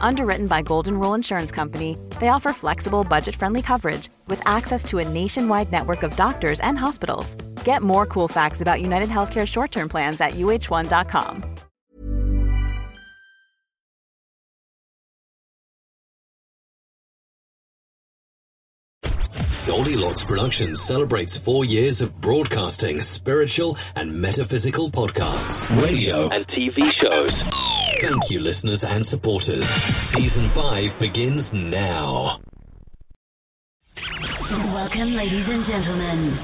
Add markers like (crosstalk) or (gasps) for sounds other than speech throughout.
Underwritten by Golden Rule Insurance Company, they offer flexible, budget friendly coverage with access to a nationwide network of doctors and hospitals. Get more cool facts about United Healthcare short term plans at uh1.com. Goldilocks Productions celebrates four years of broadcasting spiritual and metaphysical podcasts, radio, and TV shows. Thank you, listeners and supporters. Season 5 begins now. Welcome, ladies and gentlemen.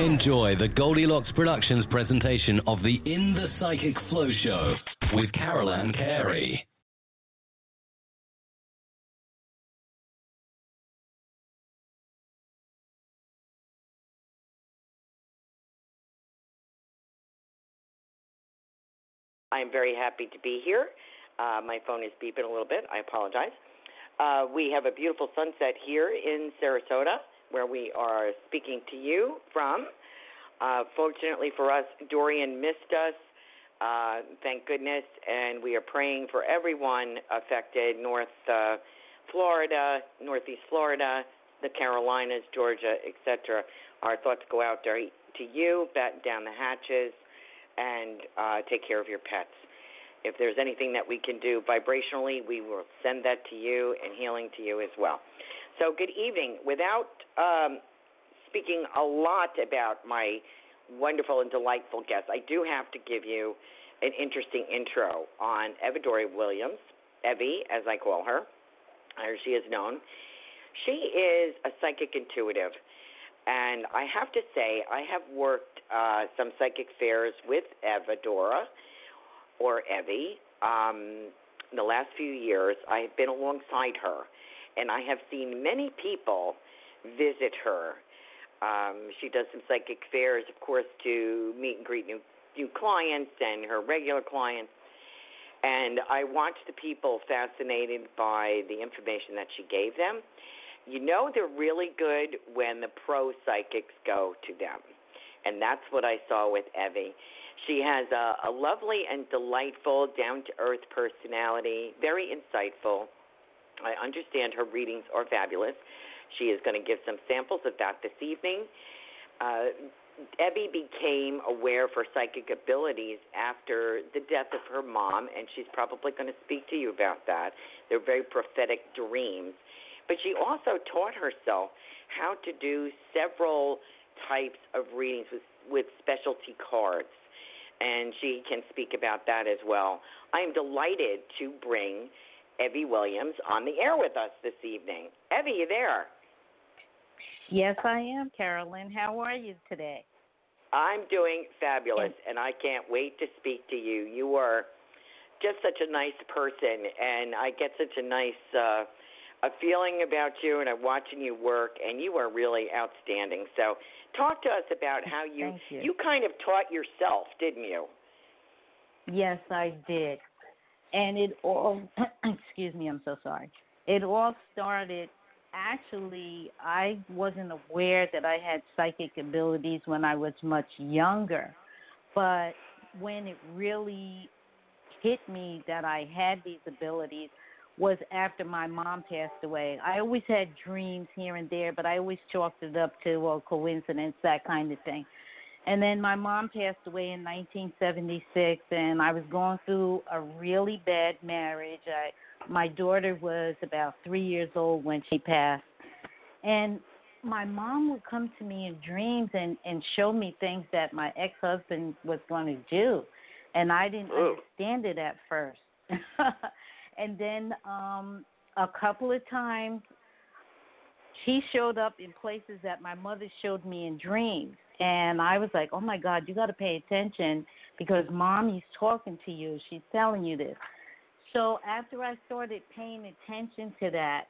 Enjoy the Goldilocks Productions presentation of the In the Psychic Flow Show with Carol Ann Carey. I'm very happy to be here. Uh, my phone is beeping a little bit. I apologize. Uh, we have a beautiful sunset here in Sarasota, where we are speaking to you from. Uh, fortunately for us, Dorian missed us. Uh, thank goodness, and we are praying for everyone affected: North uh, Florida, Northeast Florida, the Carolinas, Georgia, etc. Our thoughts go out there to you. Batten down the hatches and uh, take care of your pets. If there's anything that we can do vibrationally, we will send that to you and healing to you as well. So, good evening. Without um, speaking a lot about my wonderful and delightful guest, I do have to give you an interesting intro on Evadora Williams, Evie, as I call her, or she is known. She is a psychic intuitive. And I have to say, I have worked uh, some psychic fairs with Evadora or Evie. Um, in the last few years, I have been alongside her, and I have seen many people visit her. Um, she does some psychic fairs, of course, to meet and greet new new clients and her regular clients. And I watched the people fascinated by the information that she gave them you know they're really good when the pro psychics go to them. And that's what I saw with Evie. She has a, a lovely and delightful, down to earth personality, very insightful. I understand her readings are fabulous. She is going to give some samples of that this evening. Uh, Evie became aware of her psychic abilities after the death of her mom, and she's probably going to speak to you about that. They're very prophetic dreams. But she also taught herself how to do several types of readings with, with specialty cards. And she can speak about that as well. I am delighted to bring Evie Williams on the air with us this evening. Evie, you there? Yes, I am, Carol Ann. How are you today? I'm doing fabulous, and I can't wait to speak to you. You are just such a nice person, and I get such a nice uh, a feeling about you and I'm watching you work and you are really outstanding. So talk to us about how you you. you kind of taught yourself, didn't you? Yes, I did. and it all (clears throat) excuse me, I'm so sorry. It all started actually I wasn't aware that I had psychic abilities when I was much younger. But when it really hit me that I had these abilities was after my mom passed away. I always had dreams here and there, but I always chalked it up to well coincidence, that kind of thing. And then my mom passed away in 1976, and I was going through a really bad marriage. I my daughter was about three years old when she passed, and my mom would come to me in dreams and and show me things that my ex husband was going to do, and I didn't Ooh. understand it at first. (laughs) and then um a couple of times he showed up in places that my mother showed me in dreams and I was like, "Oh my god, you got to pay attention because mommy's talking to you. She's telling you this." So after I started paying attention to that,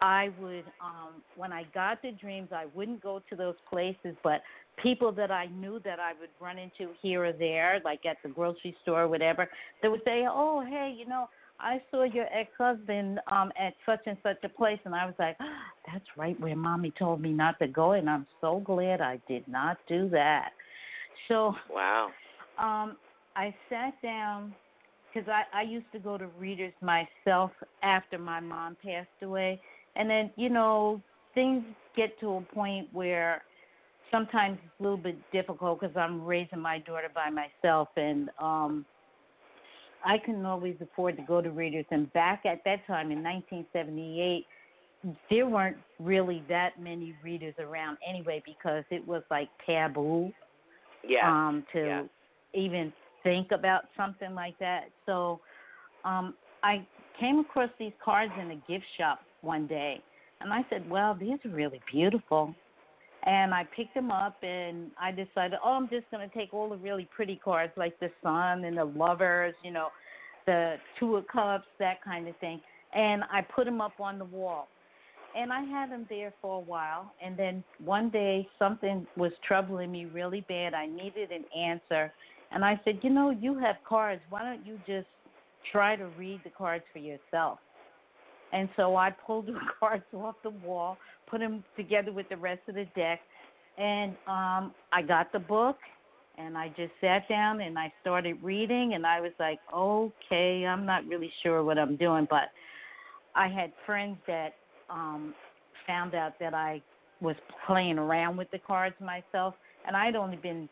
I would um when I got the dreams, I wouldn't go to those places, but people that I knew that I would run into here or there, like at the grocery store or whatever, they would say, "Oh, hey, you know, I saw your ex-husband um at such and such a place," and I was like, oh, (gasps) "That's right where mommy told me not to go," and I'm so glad I did not do that. So, Wow. um, I sat down because I I used to go to readers myself after my mom passed away, and then you know things get to a point where sometimes it's a little bit difficult because I'm raising my daughter by myself, and um, I couldn't always afford to go to readers. And back at that time in 1978, there weren't really that many readers around anyway because it was like taboo Yeah. um, to yeah. even think about something like that. So um, I came across these cards in a gift shop one day, and I said, "Well, these are really beautiful." And I picked them up, and I decided, "Oh, I'm just going to take all the really pretty cards, like the Sun and the Lovers, you know, the Two of Cups, that kind of thing." And I put them up on the wall and I had them there for a while. And then one day something was troubling me really bad. I needed an answer. And I said, You know, you have cards. Why don't you just try to read the cards for yourself? And so I pulled the (laughs) cards off the wall, put them together with the rest of the deck, and um, I got the book. And I just sat down and I started reading, and I was like, okay, I'm not really sure what I'm doing, but I had friends that um found out that I was playing around with the cards myself and I'd only been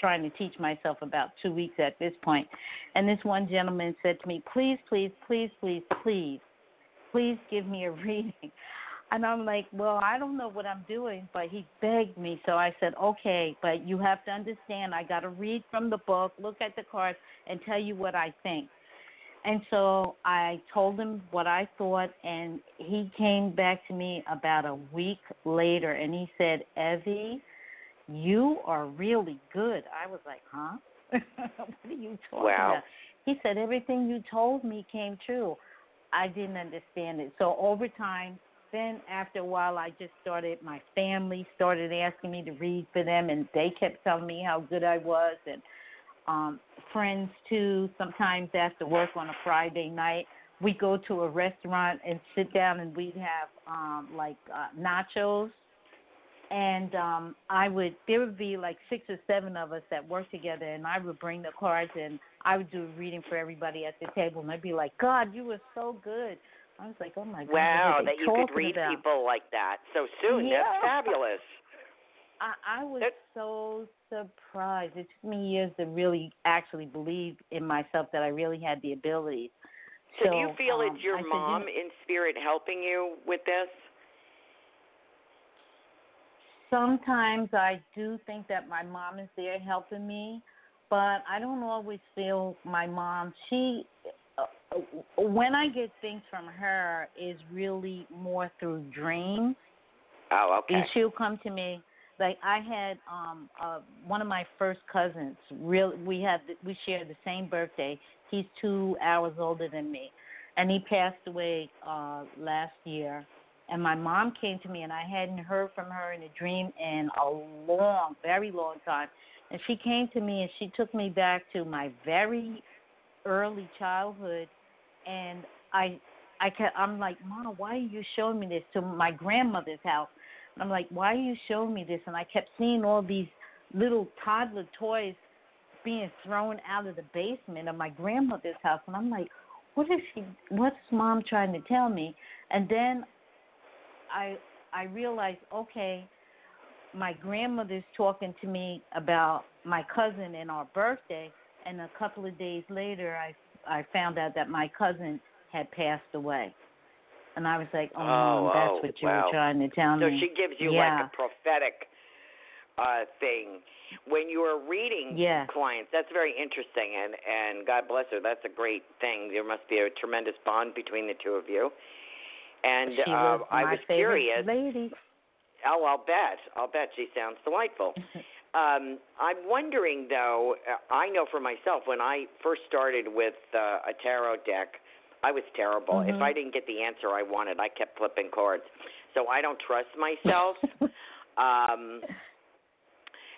trying to teach myself about 2 weeks at this point. And this one gentleman said to me, "Please, please, please, please, please, please give me a (laughs) reading." And I'm like, "Well, I don't know what I'm doing," but he begged me, so I said, "Okay, but you have to understand I got to read from the book, look at the cards and tell you what I think." And so I told him what I thought, and he came back to me about a week later, and he said, "Evie, you are really good." I was like, "Huh? (laughs) what are you talking Wow. about?" He said, "Everything you told me came true." I didn't understand it. So over time, then after a while, I just started. My family started asking me to read for them, and they kept telling me how good I was, and um friends too sometimes after work on a friday night we go to a restaurant and sit down and we'd have um like uh nachos and um i would there would be like six or seven of us that work together and i would bring the cards and i would do a reading for everybody at the table and i'd be like god you were so good i was like oh my god Wow, what are they that you could read about? people like that so soon. Yeah. That's fabulous. I, I was That- so surprised. It took me years to really actually believe in myself that I really had the abilities. So, do you feel um, it's your I said, you mom know, in spirit helping you with this? sometimes I do think that my mom is there helping me, but I don't always feel my mom. She, when I get things from her, is really more through dreams. Oh, okay. And she'll come to me. Like I had um uh one of my first cousins. Real, we had we shared the same birthday. He's two hours older than me, and he passed away uh last year. And my mom came to me, and I hadn't heard from her in a dream in a long, very long time. And she came to me, and she took me back to my very early childhood, and I I kept, I'm like, Mom, why are you showing me this to my grandmother's house? And I'm like, why are you showing me this? And I kept seeing all these little toddler toys being thrown out of the basement of my grandmother's house, and I'm like, what is she? What's mom trying to tell me? And then I I realized, okay, my grandmother's talking to me about my cousin and our birthday, and a couple of days later, I I found out that my cousin had passed away. And I was like, oh, oh that's oh, what you wow. were trying to tell so me. So she gives you yeah. like a prophetic uh thing when you are reading yeah. clients. That's very interesting, and and God bless her. That's a great thing. There must be a tremendous bond between the two of you. And she uh, was I my was curious. Lady. Oh, I'll bet. I'll bet she sounds delightful. (laughs) um, I'm wondering though. Uh, I know for myself when I first started with uh, a tarot deck, I was terrible. Mm-hmm. If I didn't get the answer I wanted, I kept flipping cards. So I don't trust myself. (laughs) um,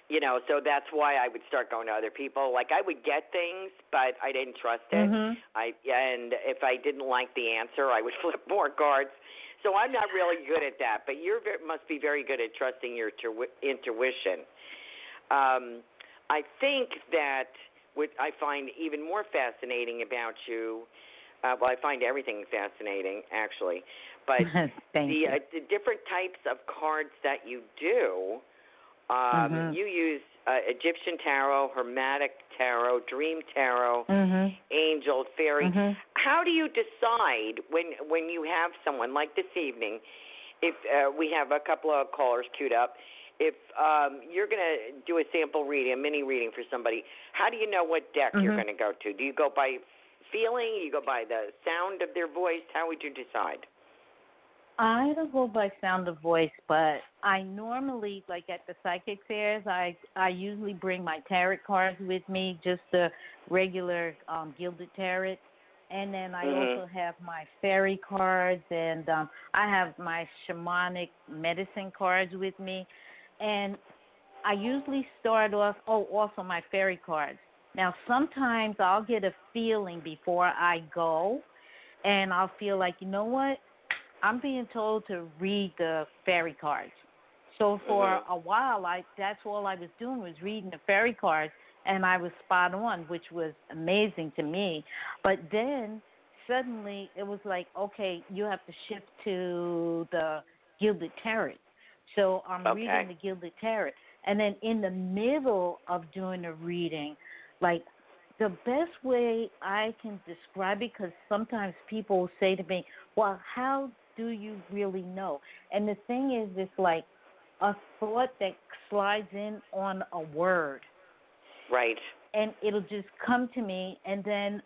you know, so that's why I would start going to other people. Like I would get things, but I didn't trust it. Mm-hmm. I and if I didn't like the answer, I would (laughs) flip more cards. So I'm not really good at that, but you must be very good at trusting your tu- intuition. Um, I think that what I find even more fascinating about you, uh, well, I find everything fascinating actually, but (laughs) the, uh, the different types of cards that you do um, mm-hmm. You use uh, Egyptian tarot, Hermetic tarot, Dream tarot, mm-hmm. Angel, Fairy. Mm-hmm. How do you decide when when you have someone like this evening? If uh, we have a couple of callers queued up, if um, you're going to do a sample reading, a mini reading for somebody, how do you know what deck you're Mm-hmm. going to go to? Do you go by feeling? You go by the sound of their voice? How would you decide? I don't go by sound of voice, but I normally like at the psychic fairs. I I usually bring my tarot cards with me, just the regular um, gilded tarot, and then I Mhm. also have my fairy cards, and um, I have my shamanic medicine cards with me, and I usually start off. Oh, also my fairy cards. Now sometimes I'll get a feeling before I go, and I'll feel like you know what I'm being told to read the fairy cards. So for Mhm. a while, I that's all I was doing was reading the fairy cards, and I was spot on, which was amazing to me. But then suddenly it was like, okay, you have to shift to the Gilded Tarot. So I'm Okay. reading the Gilded Tarot, and then in the middle of doing the reading, like the best way I can describe it, because sometimes people will say to me, "Well, how do you really know?" And the thing is, it's like a thought that slides in on a word, Right. and it'll just come to me, and then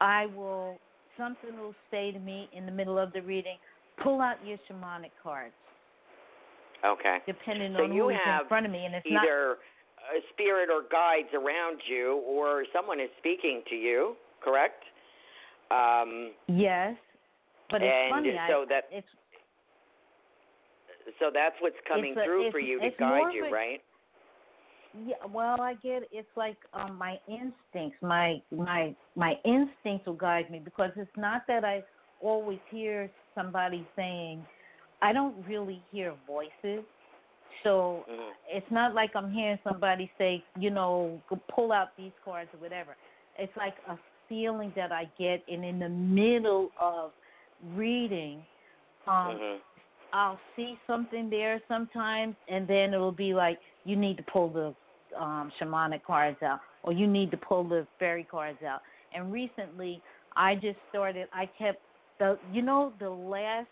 I will something will say to me in the middle of the reading, "Pull out your shamanic cards," Okay. depending So on you who's have in front of me, and it's not either a spirit or guides around you, or someone is speaking to you. Correct. Um, yes, but it's And funny. so I, that- it's so that's what's coming a- through for you to guide you, a- right? Yeah, well, I get it. it's like um my instincts, my my my instincts will guide me because it's not that I always hear somebody saying I don't really hear voices. So Mhm. it's not like I'm hearing somebody say, you know, pull out these cards or whatever. It's like a feeling that I get and in the middle of reading, um Mhm. I'll see something there sometimes, and then it'll be like you need to pull the um, shamanic cards out, or you need to pull the fairy cards out. And recently, I just started. I kept the you know the last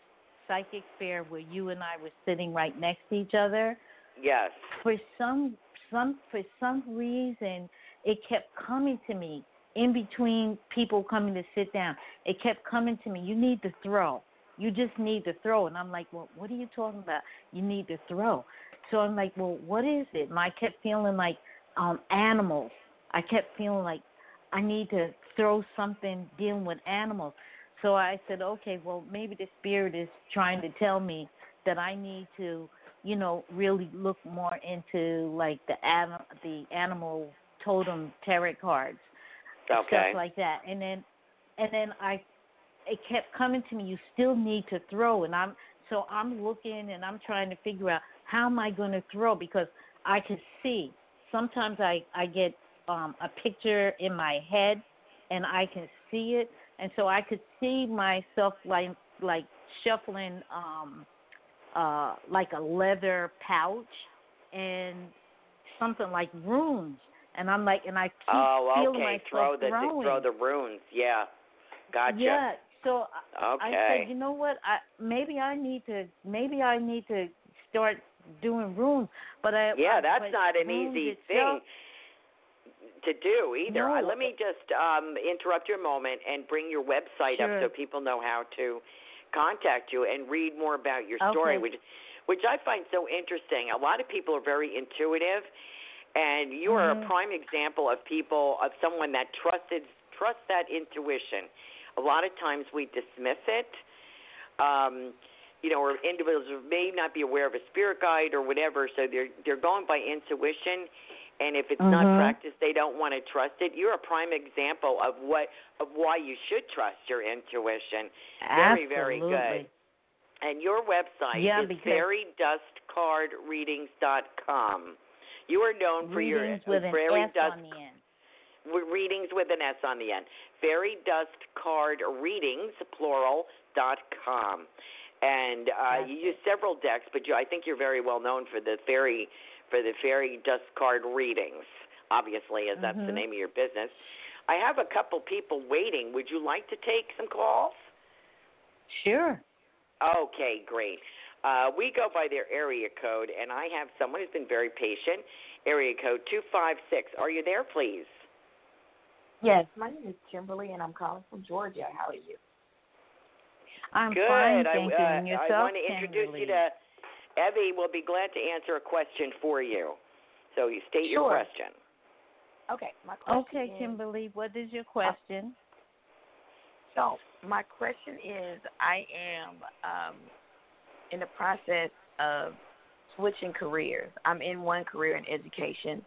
psychic fair where you and I were sitting right next to each other. Yes. For some some for some reason, it kept coming to me in between people coming to sit down. It kept coming to me. You need to throw you just need to throw. And I'm like, well, what are you talking about? You need to throw. So I'm like, well, what is it? And I kept feeling like um animals. I kept feeling like I need to throw something dealing with animals. So I said, okay, well, maybe the spirit is trying to tell me that I need to, you know, really look more into like the anim- the animal totem tarot cards. Okay. stuff like that. And then and then I it kept coming to me, you still need to throw and I'm so I'm looking and I'm trying to figure out how am I going to throw because I can see. Sometimes I I get um a picture in my head and I can see it and so I could see myself like like shuffling um uh like a leather pouch and something like runes and I'm like and I keep oh, feeling okay. myself Throw the throwing. throw the runes. Yeah. Gotcha. Yeah. So I- I said, you know what? I maybe I need to maybe I need to start doing runes. But I Yeah, I- that's not an easy itself, thing to do either. No. let me just um, interrupt you a moment and bring your website up so people know how to contact you and read more about your story, Okay. which which I find so interesting. A lot of people are very intuitive, and you are a Mhm. prime example of people of someone that trusted trust that intuition. A lot of times we dismiss it. Um, you know, or individuals may not be aware of a spirit guide or whatever, so they're they're going by intuition, and if it's not Mhm. practiced, they don't want to trust it. You're a prime example of what of why you should trust your intuition. Very, very Absolutely. good. And your website Yeah, is fairydustcardreadings.com. You are known for your Readings with an fairy S dust on the end. with readings with an S on the end. Fairy dust card readings, plural, dot com. And uh, you use several decks, but you, I think you're very well known for the fairy for the fairy dust card readings. Obviously, as that's the Mhm. name of your business. I have a couple people waiting. Would you like to take some calls? Sure. Okay, great. Uh, we go by their area code, and I have someone who's been very patient. Area code 256. Are you there, please? Yes, my name is Kimberly, and I'm calling from Georgia. How are you? I'm Good. fine, I, thank you. uh, And yourself, I want to introduce Kimberly? you to Evie. Will be glad to answer a question for you. So you state your Sure. question. Okay, my question Okay, is, Kimberly, what is your question? So my question is, I am um, in the process of switching careers. I'm in one career in education,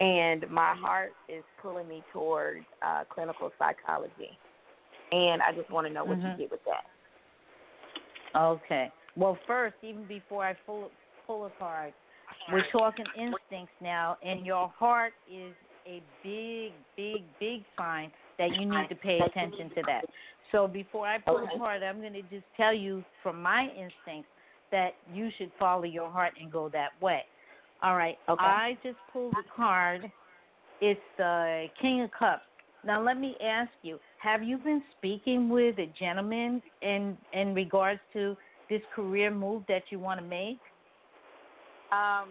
and my heart is pulling me towards uh, clinical psychology. And I just want to know what Mhm. you did with that. Okay. Well, first, even before I pull pull a card, we're talking instincts now, and your heart is a big, big, big sign that you need to pay attention to that. So before I pull a card, I'm going to just tell you from my instincts that you should follow your heart and go that way. All right. Okay. I just pulled a card. It's the King of Cups. Now let me ask you: Have you been speaking with a gentleman in in regards to this career move that you want to make? Um,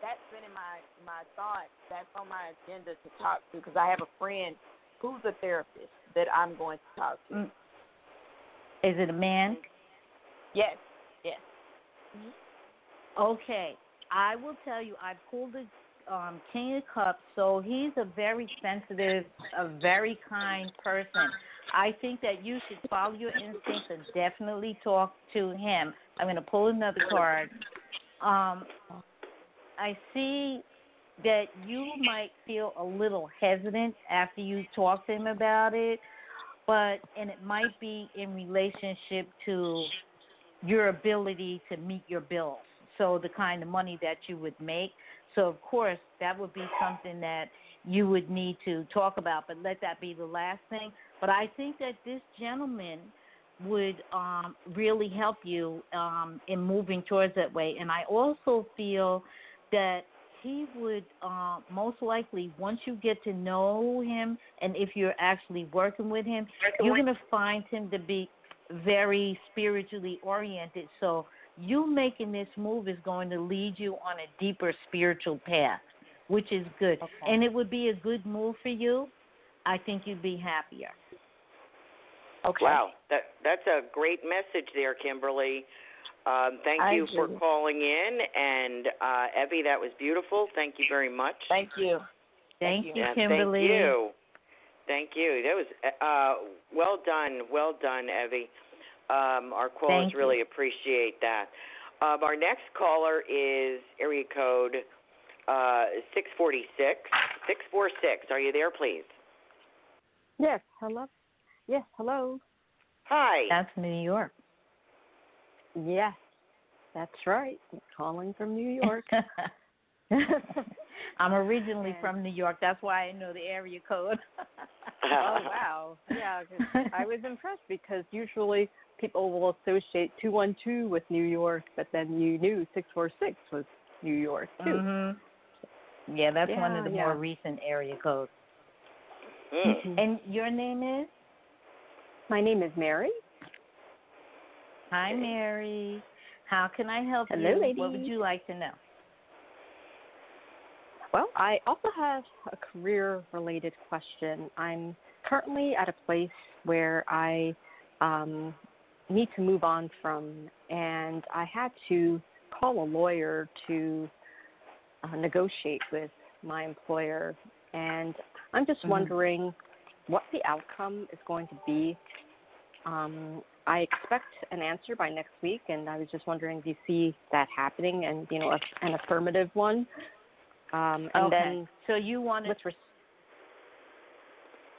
that's been in my my thoughts. That's on my agenda to talk to because I have a friend who's a therapist that I'm going to talk to. Mm. Is it a man? Yes, yes. Okay. I will tell you, I pulled the um, King of Cups, so he's a very sensitive, a very kind person. I think that you should follow your instincts and definitely talk to him. I'm going to pull another card. Um, I see that you might feel a little hesitant after you talk to him about it, but and it might be in relationship to your ability to meet your bills. So the kind of money that you would make. So of course that would be something that you would need to talk about, but let that be the last thing. But I think that this gentleman would um, really help you um, in moving towards that way. And I also feel that he would uh, most likely, once you get to know him, and if you're actually working with him, you're going to find him to be very spiritually oriented. So you making this move is going to lead you on a deeper spiritual path, which is good. Okay. And it would be a good move for you. I think you'd be happier. Okay. Wow, that that's a great message there, Kimberly. Um, thank I you for calling in, and uh, Evie, that was beautiful. Thank you very much. Thank you. Thank, Thank you, you. Yeah, Kimberly. Thank you. Thank you. That was uh, well done. Well done, Evie. Um, our callers Thank you. really appreciate that. Um, our next caller is area code uh, 646. 646. Are you there, please? Yes, hello. Yes, hello. Hi. That's New York. Yes, that's right. I'm calling from New York. (laughs) (laughs) I'm originally from New York. That's why I know the area code. (laughs) oh wow, Yeah, I was impressed because usually people will associate two one two with New York, but then you knew six four six was New York too. hmm Yeah, that's one of Yeah, the yeah. more recent area codes. Hmm. And your name is? My name is Mary. Hi, Mary. How can I help Hello, you? ladies. What would you like to know? Well, I also have a career related question. I'm currently at a place where I um, need to move on from, and I had to call a lawyer to uh, negotiate with my employer. And I'm just Mhm. wondering what the outcome is going to be. Um, I expect an answer by next week, and I was just wondering do you see that happening, and you know, a, an affirmative one. Um, and okay. then so you want to res-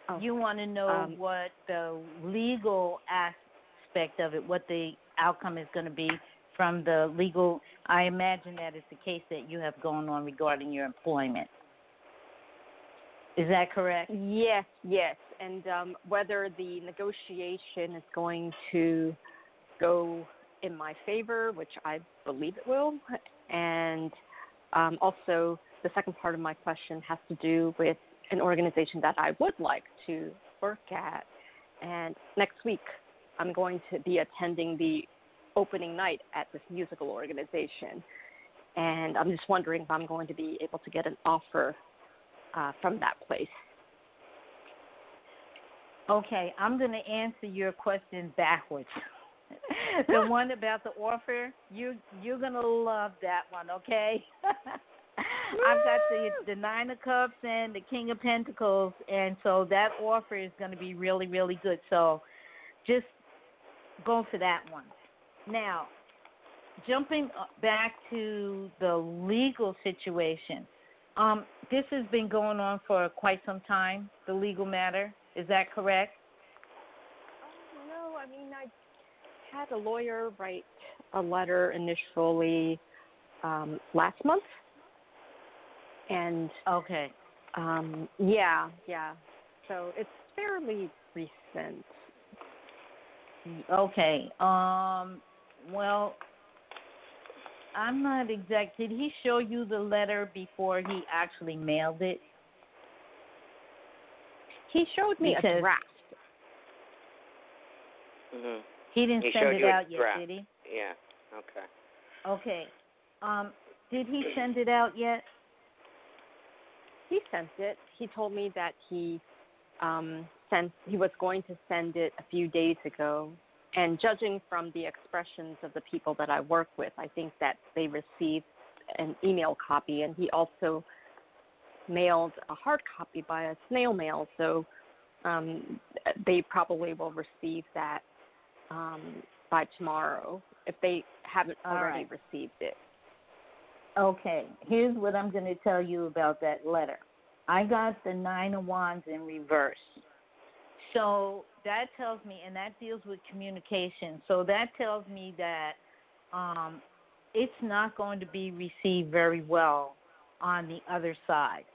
oh, you want to know um, what the legal aspect of it, what the outcome is going to be from the legal. I imagine that is the case that you have going on regarding your employment. Is that correct? Yes, yes, and um, whether the negotiation is going to go in my favor, which I believe it will, and um, also the second part of my question has to do with an organization that I would like to work at. And next week, I'm going to be attending the opening night at this musical organization. And I'm just wondering if I'm going to be able to get an offer uh, from that place. Okay, I'm going to answer your question backwards. (laughs) the (laughs) one about the offer, you you're going to love that one, okay? (laughs) I've got the the nine of cups and the king of pentacles, and so that offer is going to be really really good. So just go for that one. Now, jumping back to the legal situation, um, this has been going on for quite some time. The legal matter is that correct? No, I mean, I had a lawyer write a letter initially um, last month. And Okay. um, yeah, yeah. So it's fairly recent. Okay. Um. Well, I'm not exact. Did he show you the letter before he actually mailed it? He showed me a Because- draft. hmm He didn't He send it you a out yet, draft. did he? Yeah. Okay. Okay. Um. Did he send it out yet? He sent it. He told me that he um, sent. He was going to send it a few days ago. And judging from the expressions of the people that I work with, I think that they received an email copy, and he also mailed a hard copy by a snail mail. So um, they probably will receive that um, by tomorrow if they haven't already right. received it. Okay, here's what I'm going to tell you about that letter. I got the Nine of Wands in reverse. So that tells me, and that deals with communication. So that tells me that um, it's not going to be received very well on the other side.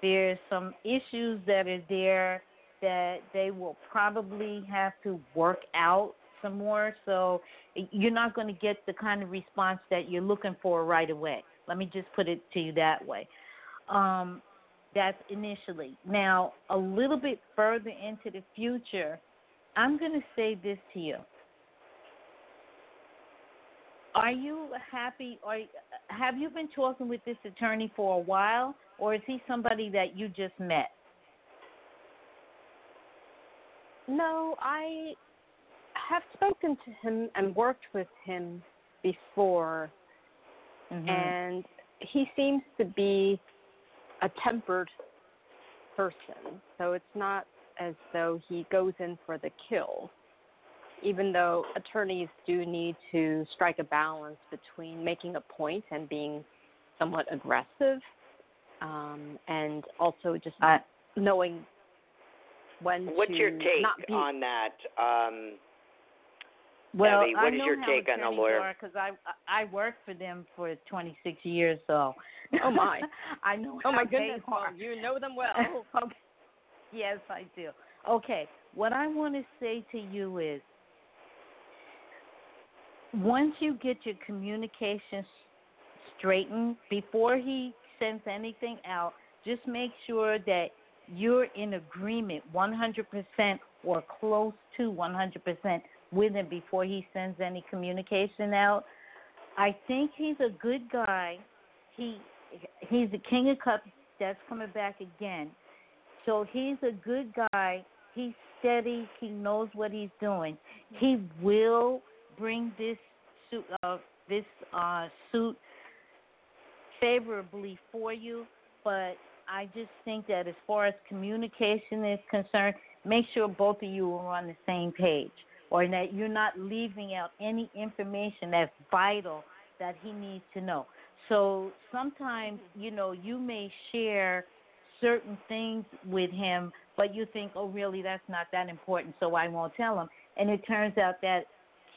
There's some issues that are there that they will probably have to work out some more. So you're not going to get the kind of response that you're looking for right away. Let me just put it to you that way. Um, that's initially. Now, a little bit further into the future, I'm going to say this to you. Are you happy? Or have you been talking with this attorney for a while, or is he somebody that you just met? No, I have spoken to him and worked with him before, Mhm. and he seems to be a tempered person. So it's not as though he goes in for the kill, even though attorneys do need to strike a balance between making a point and being somewhat aggressive, um, and also just I, knowing when What's to your take not be. on that? Um, Well, Abby, what I is your take on a attorneys lawyer? Because I I worked for them for 26 years, so Oh, my. (laughs) I know. Oh my goodness, They well, are. you know them well. okay. (laughs) Yes, I do. Okay, what I want to say to you is once you get your communications straightened before he sends anything out, just make sure that you're in agreement 100% or close to 100% with him before he sends any communication out. I think he's a good guy. He he's the king of cups that's coming back again. So he's a good guy. He's steady. He knows what he's doing. He will bring this suit uh, this uh, suit favorably for you, but I just think that as far as communication is concerned, make sure both of you are on the same page or that you're not leaving out any information that's vital that he needs to know. So sometimes, you know, you may share certain things with him, but you think, oh, really, that's not that important, so I won't tell him. And it turns out that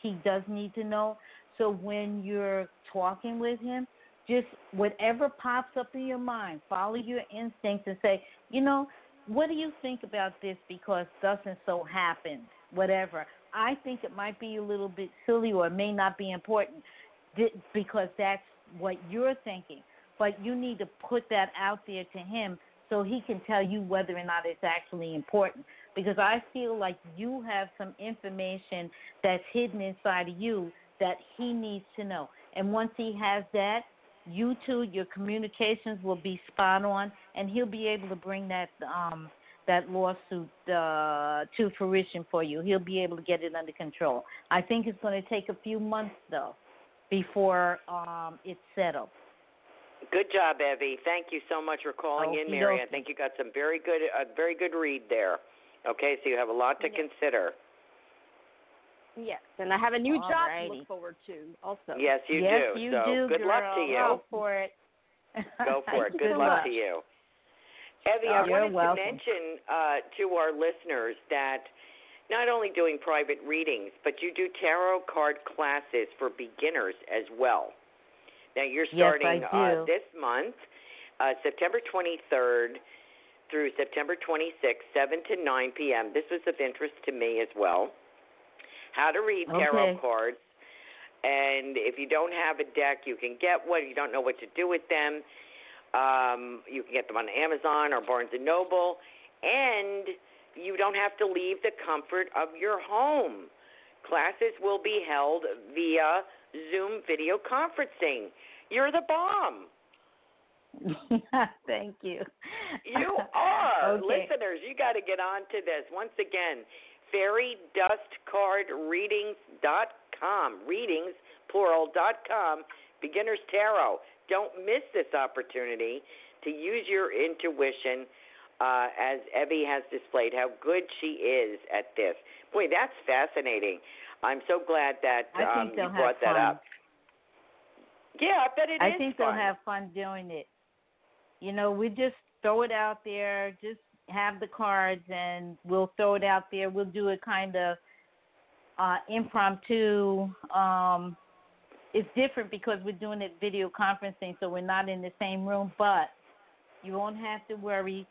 he does need to know. So when you're talking with him, just whatever pops up in your mind, follow your instincts and say, you know, what do you think about this because doesn't so happen, whatever. I think it might be a little bit silly or it may not be important because that's what you're thinking. But you need to put that out there to him so he can tell you whether or not it's actually important. Because I feel like you have some information that's hidden inside of you that he needs to know. And once he has that, you two, your communications will be spot on, and he'll be able to bring that um, that lawsuit uh, to fruition for you. He'll be able to get it under control. I think it's going to take a few months though before um, it's settled. Good job, Evie. Thank you so much for calling in, Okey Mary. I think you got some very good, a very good read there. Okay, so you have a lot to Yeah. consider. Yes, and I have a new job to look forward to also. Yes, you yes, do. you so do, good girl. luck to you. Go for it. Go (laughs) for it. Good so luck much. to you. Evie, I you're wanted welcome. to mention uh, to our listeners that not only doing private readings, but you do tarot card classes for beginners as well. Now you're Yes, starting uh, this month, uh, September 23rd through September 26th, 7 to 9 p.m. This was of interest to me as well. How to read tarot Okay. cards. And if you don't have a deck, you can get one. You don't know what to do with them. Um, you can get them on Amazon or Barnes and Noble, and you don't have to leave the comfort of your home. Classes will be held via Zoom video conferencing. You're the bomb. (laughs) Thank you. You (laughs) are. Okay. Listeners, you got to get on to this. Once again, fairydustcardreadings.com. Readings, plural, dot com. Beginner's Tarot. Don't miss this opportunity to use your intuition uh, as Evie has displayed how good she is at this. Boy, that's fascinating. I'm so glad that um, you brought that fun. up. Yeah, I bet it is I think fun. they'll have fun doing it. You know, we just throw it out there, just have the cards, and we'll throw it out there. We'll do it kind of uh, impromptu. Um, it's different because we're doing it video conferencing, so we're not in the same room. But you won't have to worry.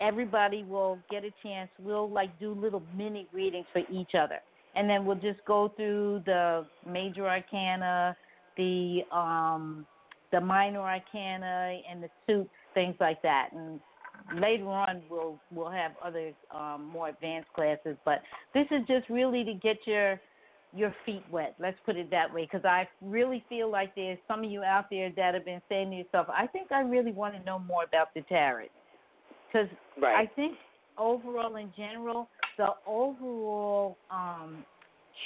Everybody will get a chance. We'll like do little mini readings for each other, and then we'll just go through the major arcana, the um, the minor arcana, and the suit, things like that. And later on, we'll we'll have other um, more advanced classes. But this is just really to get your your feet wet. Let's put it that way, because I really feel like there's some of you out there that have been saying to yourself, I think I really want to know more about the tarot. Because Right. I think overall, in general, the overall um,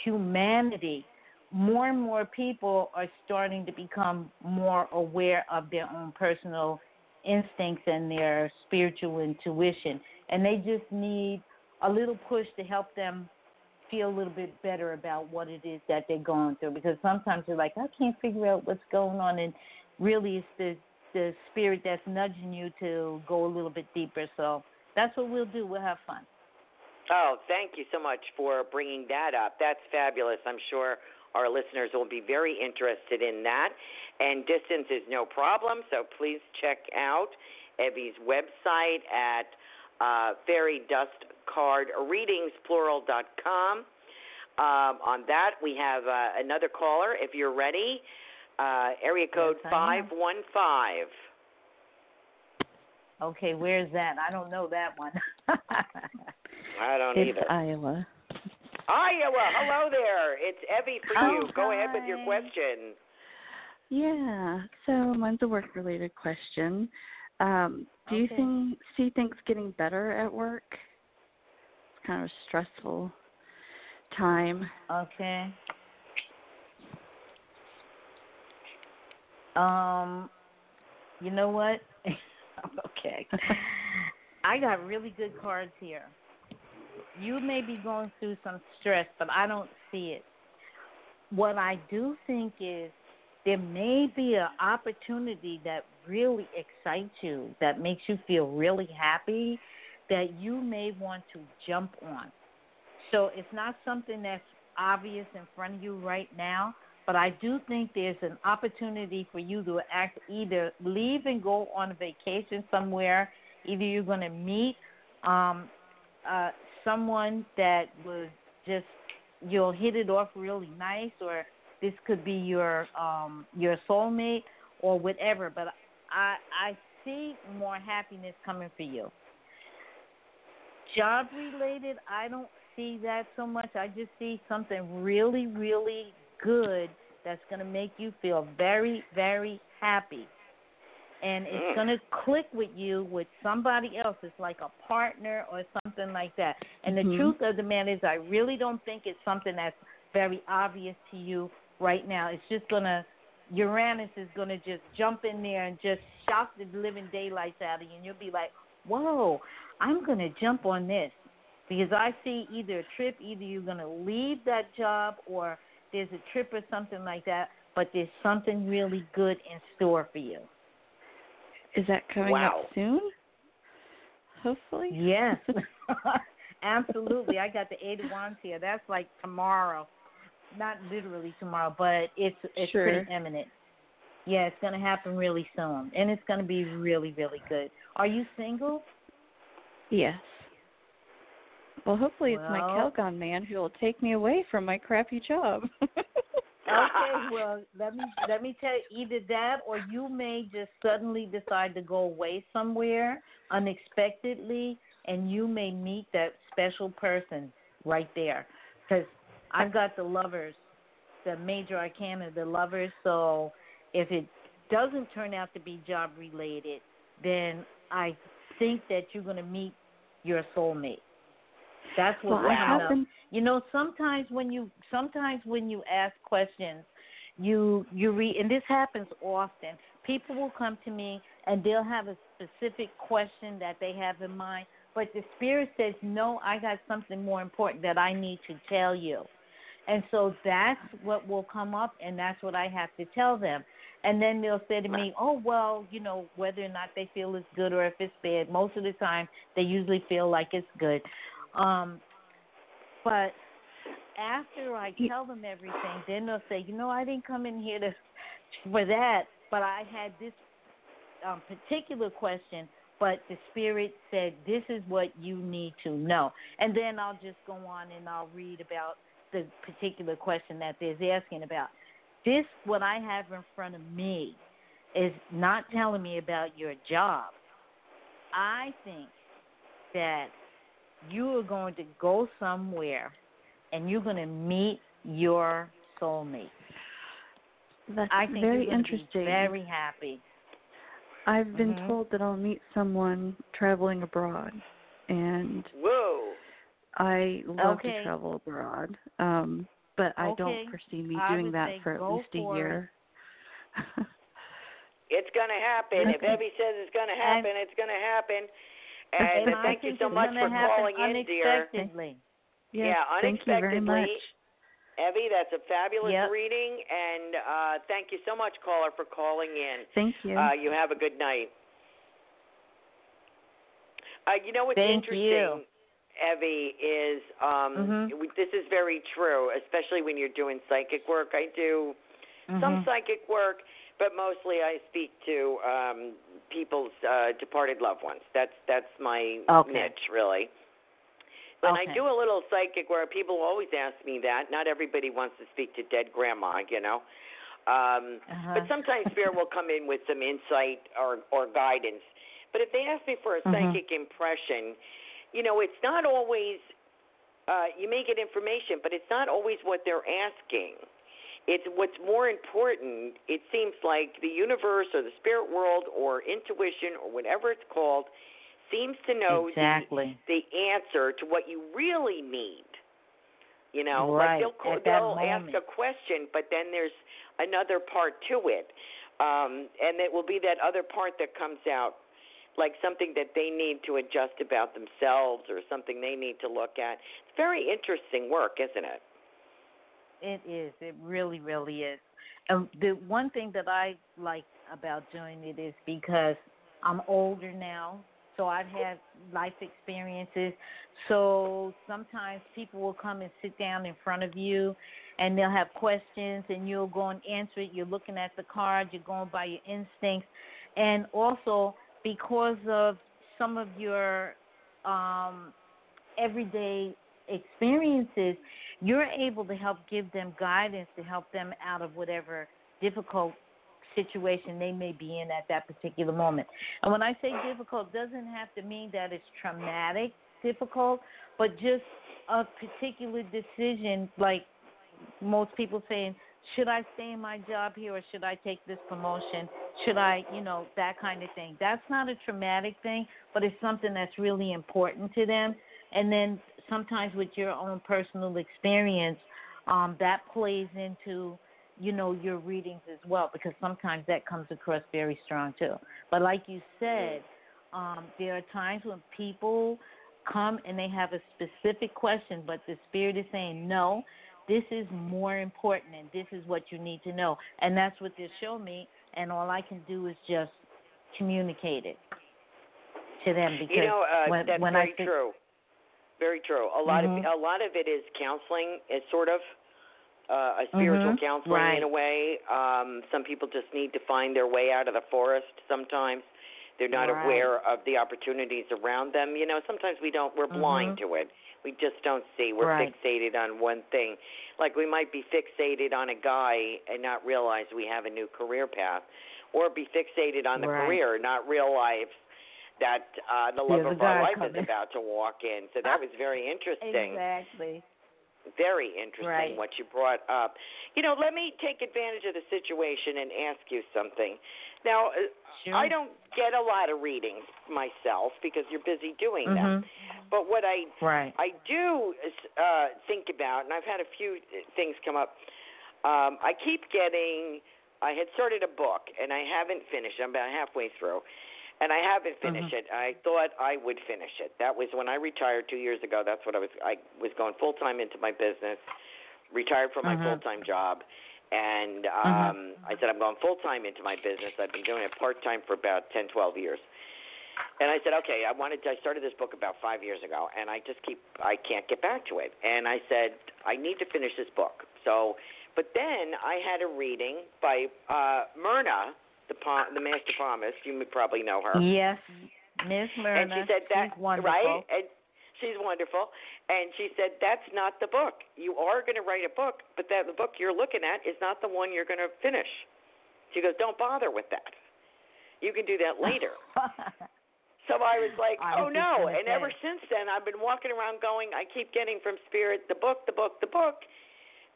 humanity, more and more people are starting to become more aware of their own personal instincts and their spiritual intuition. And they just need a little push to help them feel a little bit better about what it is that they're going through. Because sometimes you're like, I can't figure out what's going on. And really, it's the the spirit that's nudging you to go a little bit deeper. So that's what we'll do. We'll have fun. Oh, thank you so much for bringing that up. That's fabulous. I'm sure our listeners will be very interested in that. And distance is no problem, so please check out Evie's website at uh, fairydustcardreadingsplural.com. Um, on that, we have uh, another caller. If you're ready, uh, area code Yes, five one five. Okay, where's that? I don't know that one. (laughs) I don't It's either. Iowa. Iowa, hello there. It's Evie for Oh, you. Go ahead with your question. Yeah. So mine's a work related question. Um, do you think see things getting better at work? It's kind of a stressful time. okay. Um, you know what? (laughs) okay. (laughs) I got really good cards here. You may be going through some stress, but I don't see it. What I do think is there may be an opportunity that really excites you, that makes you feel really happy, that you may want to jump on. So it's not something that's obvious in front of you right now, but I do think there's an opportunity for you to act either leave and go on a vacation somewhere. Either you're going to meet um, uh, someone that was just you'll hit it off really nice, or this could be your um, your soulmate or whatever. But I I see more happiness coming for you. Job related, I don't see that so much. I just see something really, really good that's going to make you feel very, very happy. And it's Mm. going to click with you with somebody else. It's like a partner or something like that. And the Mhm. truth of the matter is, I really don't think it's something that's very obvious to you right now. It's just to, Uranus is to just jump in there and just shock the living daylights out of you. And you'll be like, whoa, I'm to jump on this because I see either a trip, either you're going to leave that job or there's a trip or something like that, but there's something really good in store for you. Is that coming Wow. up soon? Hopefully. Yes, (laughs) (laughs) absolutely. I got the eight of wands here. That's like tomorrow, not literally tomorrow, but it's it's Sure. pretty imminent. Yeah, it's going to happen really soon, and it's going to be really, really good. Are you single? Yes. Well, hopefully it's my Calgon man who will take me away from my crappy job. (laughs) Okay, (laughs) well, let me let me tell you, either that or you may just suddenly decide to go away somewhere unexpectedly, and you may meet that special person right there. Because I've got the lovers, the major arcana, the lovers. So if it doesn't turn out to be job related, then I think that you're going to meet your soulmate. That's well, what's I up. You know, sometimes when you sometimes when you ask questions, you you read, and this happens often. People will come to me and they'll have a specific question that they have in mind, but the spirit says, "No, I got something more important that I need to tell you." And so that's what will come up, and that's what I have to tell them. And then they'll say to me, "Oh, well, you know, whether or not they feel it's good or if it's bad. Most of the time, they usually feel like it's good." Um, but after I tell them everything, then they'll say, "You know, I didn't come in here to (laughs) for that, but I had this um, particular question." But the spirit said, "This is what you need to know," and then I'll just go on and I'll read about the particular question that they're asking about. This, what I have in front of me, is not telling me about your job. I think that you are going to go somewhere and you're going to meet your soulmate. that's I think very you're going to interesting. be very happy. I've been Mhm. told that I'll meet someone traveling abroad, and Whoa. I love Okay. to travel abroad. Um, but I Okay. don't foresee me doing that say for at go least a for it. year. It's going to happen. If Evie says it's going to happen, it's going to happen. And, And thank you so much for calling in, dear. unexpectedly. yes, yeah, thank you very much. unexpectedly. Evie, that's a fabulous Yep. reading, and uh, thank you so much, caller, for calling in. Thank you. Uh, you have a good night. Uh, you know what's Thank interesting? you. Evie, is um, Mhm. this is very true, especially when you're doing psychic work. I do some Mhm. psychic work, but mostly I speak to um, people's uh, departed loved ones. That's that's my Okay. niche, really. When I do a little psychic work, people always ask me that. Not everybody wants to speak to dead grandma, you know. Um, Uh-huh. But sometimes spirit will come in with some insight or or guidance. But if they ask me for a Mhm. psychic impression, you know, it's not always. Uh, you may get information, but it's not always what they're asking. It's what's more important. It seems like the universe or the spirit world or intuition or whatever it's called seems to know the- exactly. the answer to what you really need. You know, Right, like they'll call, at they'll ask moment. a question, but then there's another part to it, um, and it will be that other part that comes out, like something that they need to adjust about themselves or something they need to look at. It's very interesting work, isn't it? It is. It really, really is. And the one thing that I like about doing it is because I'm older now, so I've had life experiences. So sometimes people will come and sit down in front of you and they'll have questions and you'll go and answer it. You're looking at the card, you're going by your instincts. And also because of some of your um everyday experiences, you're able to help give them guidance to help them out of whatever difficult situation they may be in at that particular moment. And when I say difficult, doesn't have to mean that it's traumatic, difficult, but just a particular decision like most people saying, should I stay in my job here or should I take this promotion? Should I, you know, that kind of thing. That's not a traumatic thing, but it's something that's really important to them. And then sometimes with your own personal experience, um, that plays into, you know, your readings as well, because sometimes that comes across very strong too. But like you said, um, there are times when people come and they have a specific question, but the spirit is saying, no, this is more important and this is what you need to know. And that's what they show me, and all I can do is just communicate it to them because you know, uh, when, that's when very I think, true. Very true. A lot Mhm. of a lot of it is counseling. It's sort of uh, a spiritual Mhm. counseling Right. in a way. Um, some people just need to find their way out of the forest. Sometimes they're not Right. aware of the opportunities around them. You know, sometimes we don't. We're blind Mhm. to it. We just don't see. We're Right. fixated on one thing. Like we might be fixated on a guy and not realize we have a new career path, or be fixated on the Right. career, not realize that uh, the love There's a of our life coming. is about to walk in. So that was very interesting. exactly. Very interesting Right. what you brought up. You know, let me take advantage of the situation and ask you something. Now, uh, Sure. I don't get a lot of readings myself because you're busy doing them. But what I Right. I do uh, think about, and I've had a few things come up. Um, I keep getting. I had started a book, and I haven't finished. I'm about halfway through, and I haven't finished Mhm. it. I thought I would finish it. That was when I retired two years ago. That's what I was. I was going full time into my business. Retired from my Mhm. full time job, and um, I said I'm going full time into my business. I've been doing it part time for about ten, twelve years. And I said, okay, I wanted. To, I started this book about five years ago, and I just keep. I can't get back to it. And I said, I need to finish this book. So, but then I had a reading by uh, Myrna, the the master palmist. You probably know her. Yes, Miss Myrna. And she said that right, and she's wonderful. And she said that's not the book. You are going to write a book, but that the book you're looking at is not the one you're going to finish. She goes, don't bother with that. You can do that later. (laughs) So I was like, I oh no. And ever since then, I've been walking around going, I keep getting from Spirit the book, the book, the book.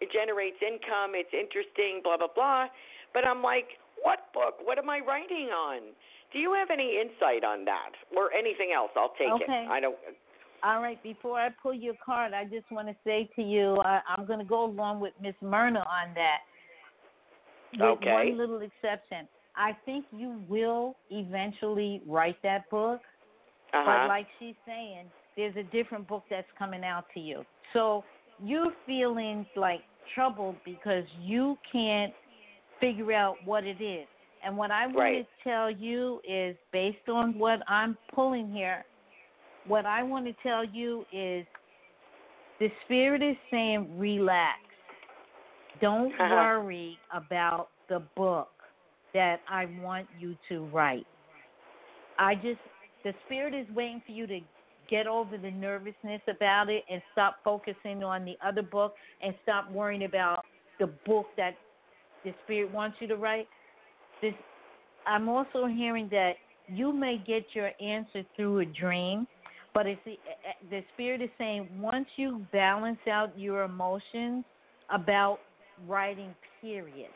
It generates income. It's interesting, blah, blah, blah. But I'm like, what book? What am I writing on? Do you have any insight on that or anything else? I'll take Okay. it. I don't. All right, before I pull your card, I just want to say to you, I, I'm going to go along with Miss Myrna on that. With Okay. one little exception. I think you will eventually write that book, Uh but like she's saying, there's a different book that's coming out to you. So you're feeling like troubled because you can't figure out what it is. And what I want Right. to tell you is based on what I'm pulling here, what I want to tell you is the spirit is saying relax. Don't Uh-huh. worry about the book that I want you to write. I just the spirit is waiting for you to get over the nervousness about it and stop focusing on the other book and stop worrying about the book that the spirit wants you to write. This I'm also hearing that you may get your answer through a dream, but it's the, eh, eh, the spirit is saying once you balance out your emotions about writing period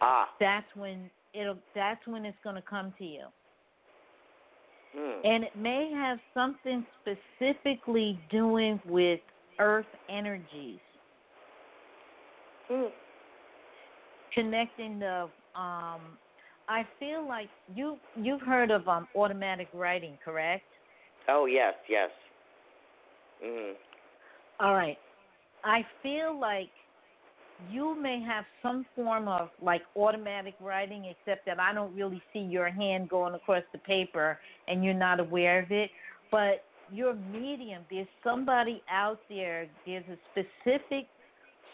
Ah. that's when it'll that's when it's going to come to you Hmm. and it may have something specifically doing with earth energies Hmm. connecting the um i feel like you you've heard of um automatic writing correct Oh yes, yes. Mm. all right i feel like you may have some form of like automatic writing except that i don't really see your hand going across the paper and you're not aware of it. But your medium. There's somebody out there there's a specific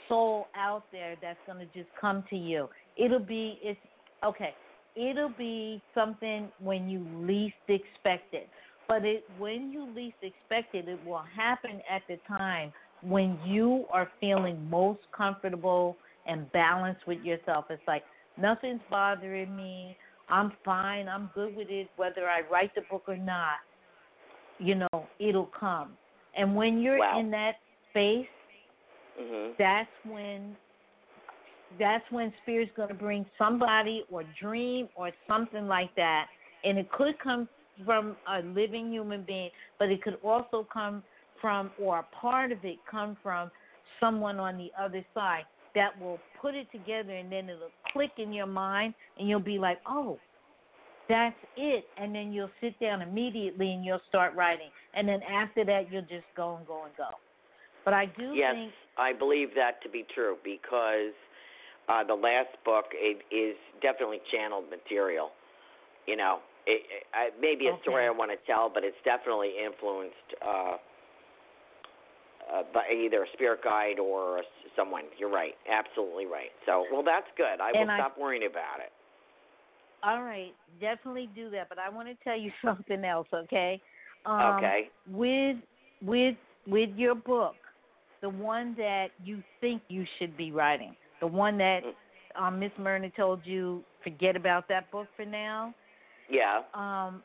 soul out there that's going to just come to you. It'll be it's okay it'll be something when you least expect it. But it when you least expect it it will happen at the time when you are feeling most comfortable and balanced with yourself it's like nothing's bothering me. I'm fine. I'm good with it whether i write the book or not. You know it'll come. And when you're Wow. in that space Mhm. that's when that's when spirit's going to bring somebody or dream or something like that. And it could come from a living human being but it could also come from or a part of it come from someone on the other side that will put it together and then it'll click in your mind and you'll be like oh that's it. And then you'll sit down immediately and you'll start writing. And then after that you'll just go and go and go. But i do Yes, think I believe that to be true because uh, the last book it is definitely channeled material. You know, it, it, I, maybe a story I want to tell, but it's definitely influenced uh, uh, by either a spirit guide or someone. You're right, absolutely right. So, well, that's good. I will I- stop worrying about it. All right, definitely do that. But I want to tell you (laughs) something else, okay? Um, Okay. With with with your book, the one that you think you should be writing, the one that um, Miss Myrna told you forget about that book for now. Yeah. Um,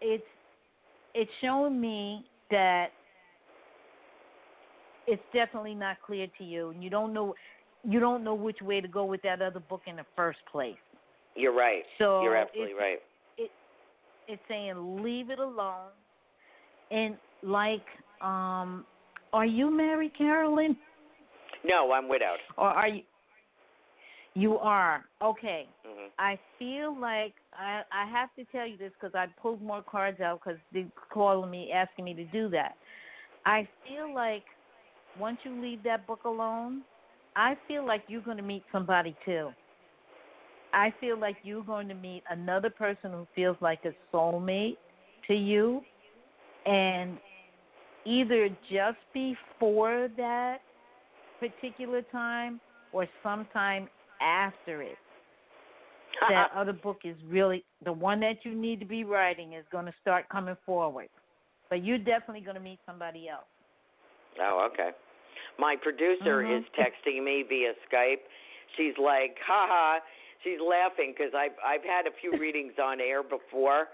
it's it's showing me that it's definitely not clear to you, and you don't know you don't know which way to go with that other book in the first place. You're right. So You're absolutely it's- right. it's saying leave it alone and like um are you married Carol Ann No, I'm widowed. or are you you are okay hmm i feel like i i have to tell you this because i pulled more cards out because they're calling me asking me to do that i feel like once you leave that book alone i feel like you're going to meet somebody too. I feel like you're going to meet another person who feels like a soulmate to you. And either just before that particular time or sometime after it (laughs) that other book is really the one that you need to be writing is going to start coming forward. But you're definitely going to meet somebody else Oh, okay. My producer Mhm. is texting me via Skype. She's like, "Ha ha!" She's laughing because I've I've had a few (laughs) readings on air before,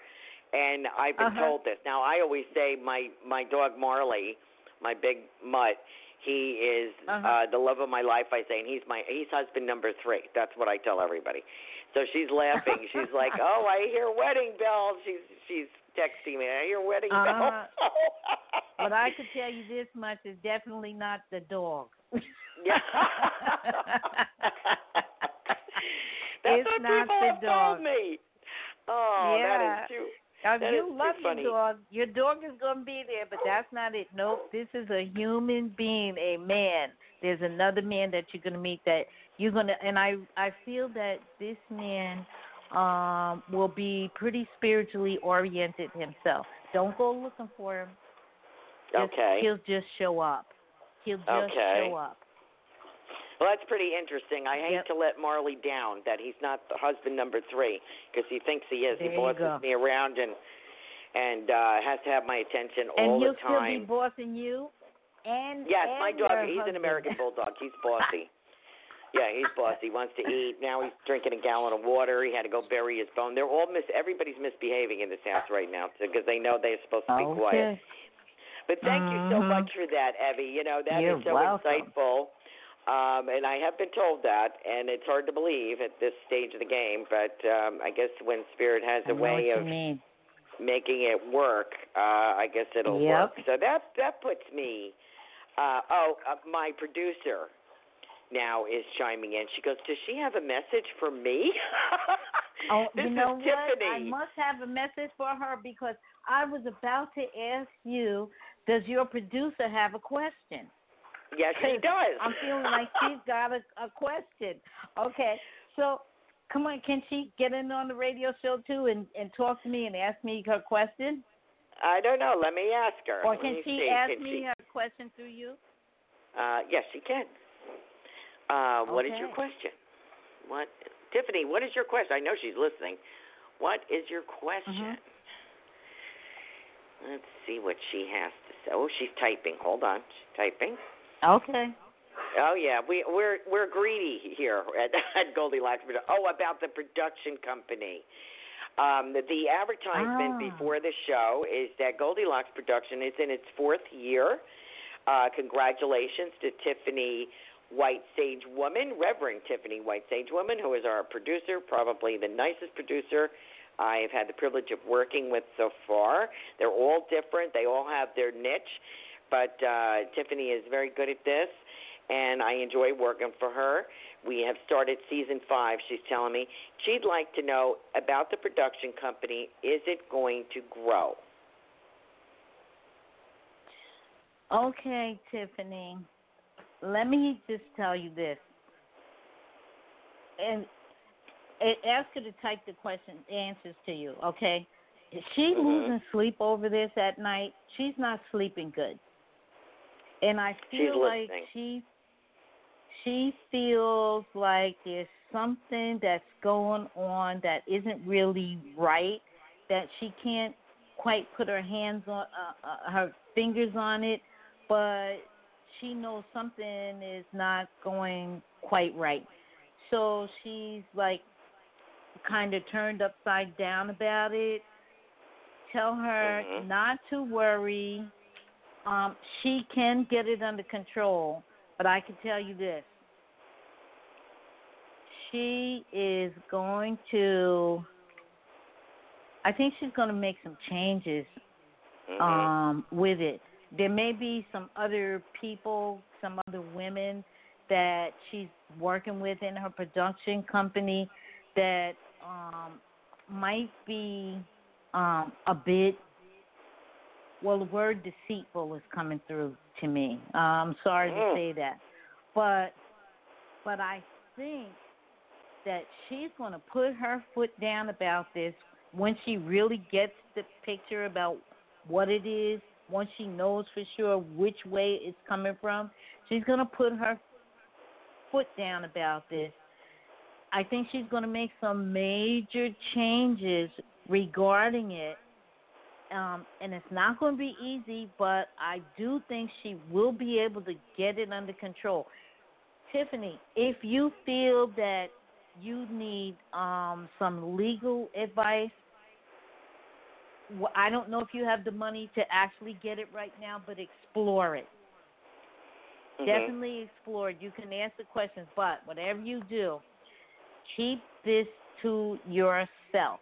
and I've been Uh-huh. told this. Now I always say my my dog Marley, my big mutt, he is Uh-huh. uh the love of my life. I say, and he's my he's husband number three. That's what I tell everybody. So she's laughing. She's like, (laughs) "Oh, I hear wedding bells." She's she's texting me. I hear wedding Uh-huh. bells. (laughs) but i could tell you this much it's definitely not the dog Yeah. (laughs) That's (laughs) It's what not people the have dog. told me. Oh, Yeah. that is too. Now, you love your dog. Your dog is going to be there, but that's not it. Nope. This is a human being, a man. There's another man that you're going to meet that you're going to, and I, I feel that this man um will be pretty spiritually oriented himself. Don't go looking for him. Just, Okay. He'll just show up. He'll just Okay. show up. Well, that's pretty interesting. I hate Yep. to let Marley down that he's not the husband number three because he thinks he is. There he bosses me around and and uh has to have my attention and all the time. And he'll still be bossing you. And yes, and my dog. He's an. American (laughs) bulldog. He's bossy. yeah, he's bossy. He wants to eat. Now he's drinking a gallon of water. He had to go bury his bone. They're all mis. Everybody's misbehaving in this house right now because they know they're supposed to be quiet. But thank you so Mhm. much for that, Evie. You know that is You're so welcome. insightful. Um, and I have been told that, and it's hard to believe at this stage of the game. But um, I guess when Spirit has I a way of making it work, uh, I guess it'll Yep. work. So that that puts me. Uh, oh, uh, my producer now is chiming in. She goes, "Does she have a message for me?" (laughs) Oh, this you know is what? I must have a message for her because I was about to ask you, does your producer have a question? yes, she does. I'm feeling like she's got a, a question. Okay, so come on, can she get in on the radio show too and, and talk to me and ask me her question? I don't know. Let me ask her. Or can she see. ask Can me she- her question through you? Uh, yes, she can. Uh, What is your question? What, Tiffany? What is your question? I know she's listening. What is your question? Let's see what she has to say. Oh, she's typing. Hold on, she's typing. Okay. Oh yeah, we we're we're greedy here at, (laughs) at Goldilocks. Oh, about the production company. Um, the, the advertisement Ah. before the show is that Goldilocks Production is in its fourth year. Uh, congratulations to Tiffany White Sage Woman, Reverend Tiffany White Sage Woman, who is our producer, probably the nicest producer I have had the privilege of working with so far. They're all different. They all have their niche, but uh, Tiffany is very good at this, and I enjoy working for her. We have started season five. She's telling me she'd like to know about the production company. Is it going to grow? Okay, Tiffany. Let me just tell you this. And ask her to type the question answers to you, okay? Is she Mhm. losing sleep over this at night? She's not sleeping good. And I She's feel like listening. she she feels like there's something that's going on that isn't really right that she can't quite put her hands on uh, uh, her fingers on it but she knows something is not going quite right so she's like kind of turned upside down about it tell her Mhm. not to worry um she can get it under control but i can tell you this she is going to I think she's going to make some changes Mhm. um with it. There may be some other people, some other women that she's working with in her production company that um might be um a bit well the word deceitful is coming through to me. Uh, I'm sorry to Mm. say that. But but I think that she's going to put her foot down about this when she really gets the picture about what it is, once she knows for sure which way it's coming from. She's going to put her foot down about this. I think she's going to make some major changes regarding it. Um, and it's not going to be easy, but I do think she will be able to get it under control. Tiffany, if you feel that you need um, some legal advice, I don't know if you have the money to actually get it right now, but explore it. Mhm. Definitely explore it. You can ask the questions, but whatever you do, keep this to yourself.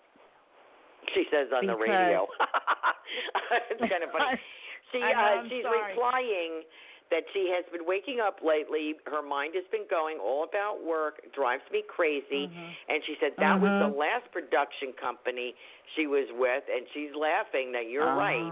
She says on the radio. (laughs) it's kind of funny. (laughs) She I know, uh, she's sorry. replying that she has been waking up lately. Her mind has been going all about work, drives me crazy. Mhm. And she said that was the Mhm. last production company she was with, and she's laughing that you're right.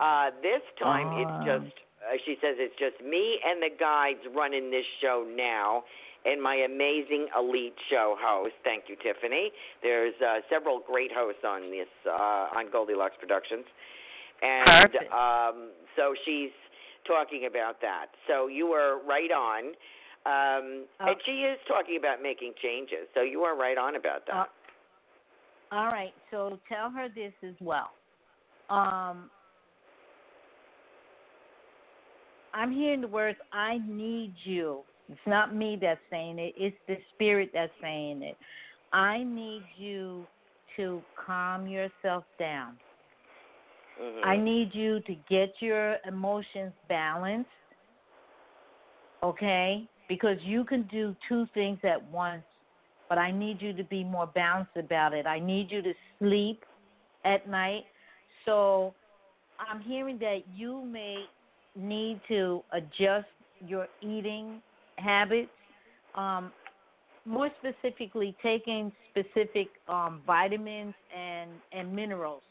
Ah. Uh, this time Ah. it's just, uh, she says it's just me and the guides running this show now, and my amazing elite show host. Thank you, Tiffany. There's uh, several great hosts on this uh, on Goldilocks Productions. and um, so she's talking about that. So you were right on, um, Oh. and she is talking about making changes. So you are right on about that. Uh, All right, so tell her this as well. Um, I'm hearing the words "I need you." It's not me that's saying it; it's the spirit that's saying it. I need you to calm yourself down. Mhm. I need you to get your emotions balanced. Okay? Because you can do two things at once, but I need you to be more balanced about it. I need you to sleep at night. So I'm hearing that you may need to adjust your eating habits. Um, more specifically, taking specific um, vitamins and, and minerals.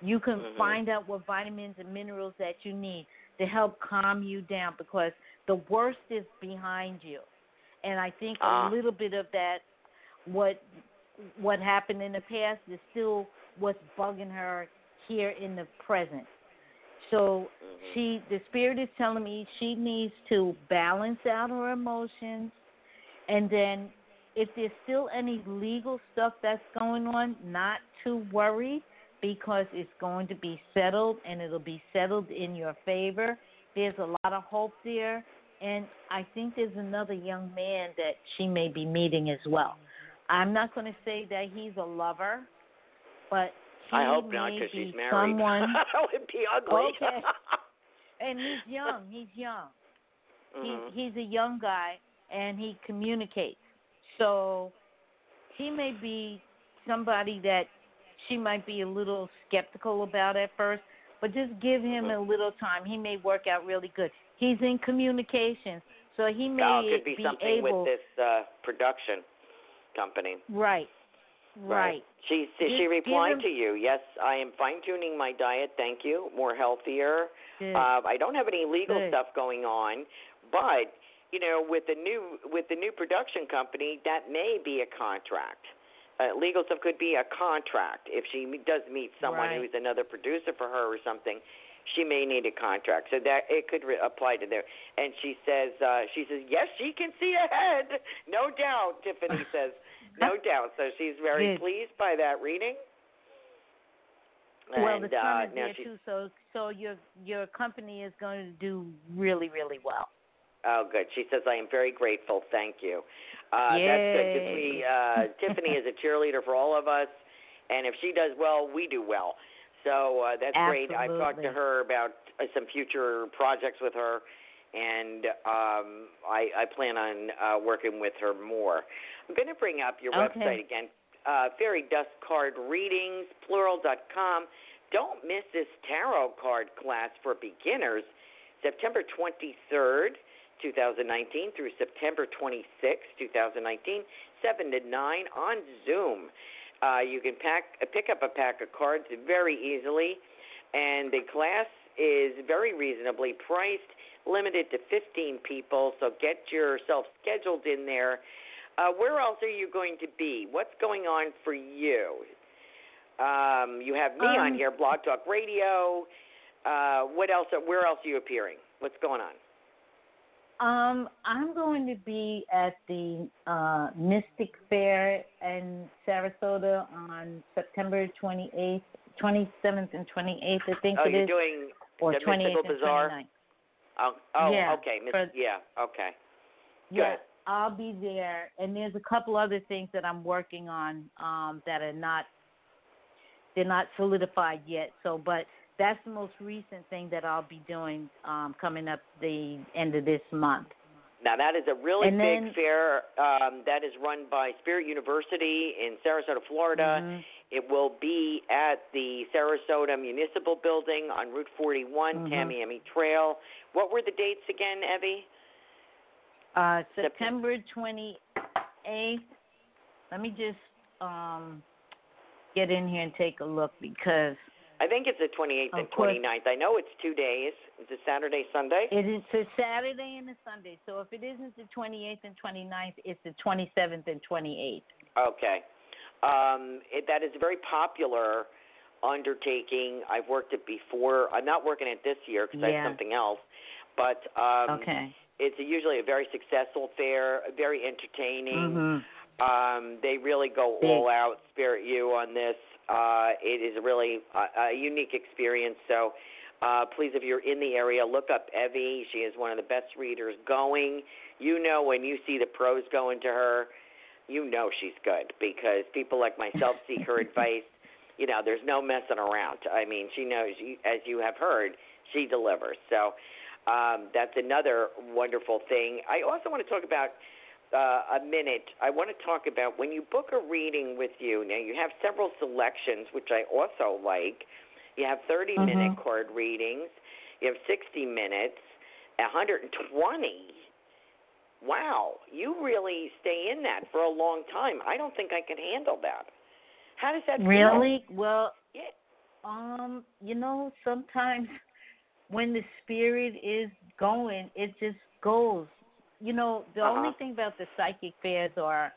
You can Mhm. find out what vitamins and minerals that you need to help calm you down because the worst is behind you. And I think Ah. a little bit of that what what happened in the past is still what's bugging her here in the present. So Mhm. she the spirit is telling me she needs to balance out her emotions and then if there's still any legal stuff that's going on, not to worry because it's going to be settled and it'll be settled in your favor. There's a lot of hope there and I think there's another young man that she may be meeting as well. I'm not going to say that he's a lover, but I hope not, because be she's married. (laughs) someone that would be ugly. Okay. and he's young. He's young. Mhm. (laughs) He, he's a young guy, and he communicates. So he may be somebody that she might be a little skeptical about at first, but just give him Mm-hmm. a little time. He may work out really good. He's in communications, so he may oh, it could be, be something able. with this uh, production company. Right. Right. She Just she replied him- to you. Yes, I am fine tuning my diet. Thank you. More healthier. Good. Uh, I don't have any legal Good. stuff going on, but you know, with the new with the new production company, that may be a contract. Uh, legal stuff could be a contract. If she does meet someone Right. who's another producer for her or something, she may need a contract. So that it could re- apply to there. And she says, uh, she says, yes, she can see ahead, no doubt. Tiffany (laughs) says, no doubt. So she's very Good. pleased by that reading. well, And, the sun uh, is there she's too, so so your your company is going to do really really well. Oh, good. She says, I am very grateful. Thank you. Uh, That's good we, uh, (laughs) Tiffany is a cheerleader for all of us, and if she does well, we do well. So uh, that's great. I've talked to her about uh, some future projects with her, and um, I, I plan on uh, working with her more. I'm going to bring up your Okay. website again, uh, Fairy Dust Card Readings, plural.com. Don't miss this tarot card class for beginners, September 23rd. 2019 through September 26, 2019, 7 to 9 on Zoom. Uh, you can pack, pick up a pack of cards very easily, and the class is very reasonably priced, limited to 15 people, so get yourself scheduled in there. Uh, where else are you going to be? What's going on for you? Um, you have me on Um, here, Blog Talk Radio. Uh, what else? Where else are you appearing? What's going on? Um, I'm going to be at the uh, Mystic Fair in Sarasota on September 28th, 27th, and 28th. I think Oh, it you're is, doing or the 28th Mystical Bazaar? 29th. Oh, oh Yeah, okay. Miss, for- yeah, okay. Yeah, Good. I'll be there, and there's a couple other things that I'm working on um, that are not they're not solidified yet. So, but that's the most recent thing that I'll be doing um, coming up the end of this month. Now that is a really And big then- fair um, that is run by Spirit University in Sarasota, Florida. Mhm. It will be at the Sarasota Municipal Building on Route 41, Mhm. Tamiami Trail. What were the dates again, Evie? Uh, September 28th. Let me just um, get in here and take a look because I think it's the 28th and course. 29th. I know it's two days. It's a Saturday, Sunday. it is a Saturday and a Sunday. So if it isn't the 28th and 29th, it's the 27th and 28th. Okay. Um, it, that is a very popular undertaking. I've worked it before. I'm not working it this year because I have something else. But um, okay. It's a, usually a very successful fair, very entertaining. Mhm. Um, they really go all out, Spirit you on this. Uh, it is really a, a unique experience. So, uh, please, if you're in the area, look up Evie. She is one of the best readers going. You know, when you see the pros going to her, you know she's good because people like myself (laughs) seek her advice. You know, there's no messing around. I mean, she knows, you, as you have heard, she delivers. So, um, that's another wonderful thing. I also want to talk about uh, a minute. I want to talk about when you book a reading with you. Now you have several selections, which I also like. You have 30 Mhm. minute card readings. You have 60 minutes, 120. Wow, you really stay in that for a long time. I don't think I can handle that. How does that feel? Really? Well, Yeah. um, you know, sometimes when the spirit is going, it just goes. You know, the Uh-huh. only thing about the psychic fairs are,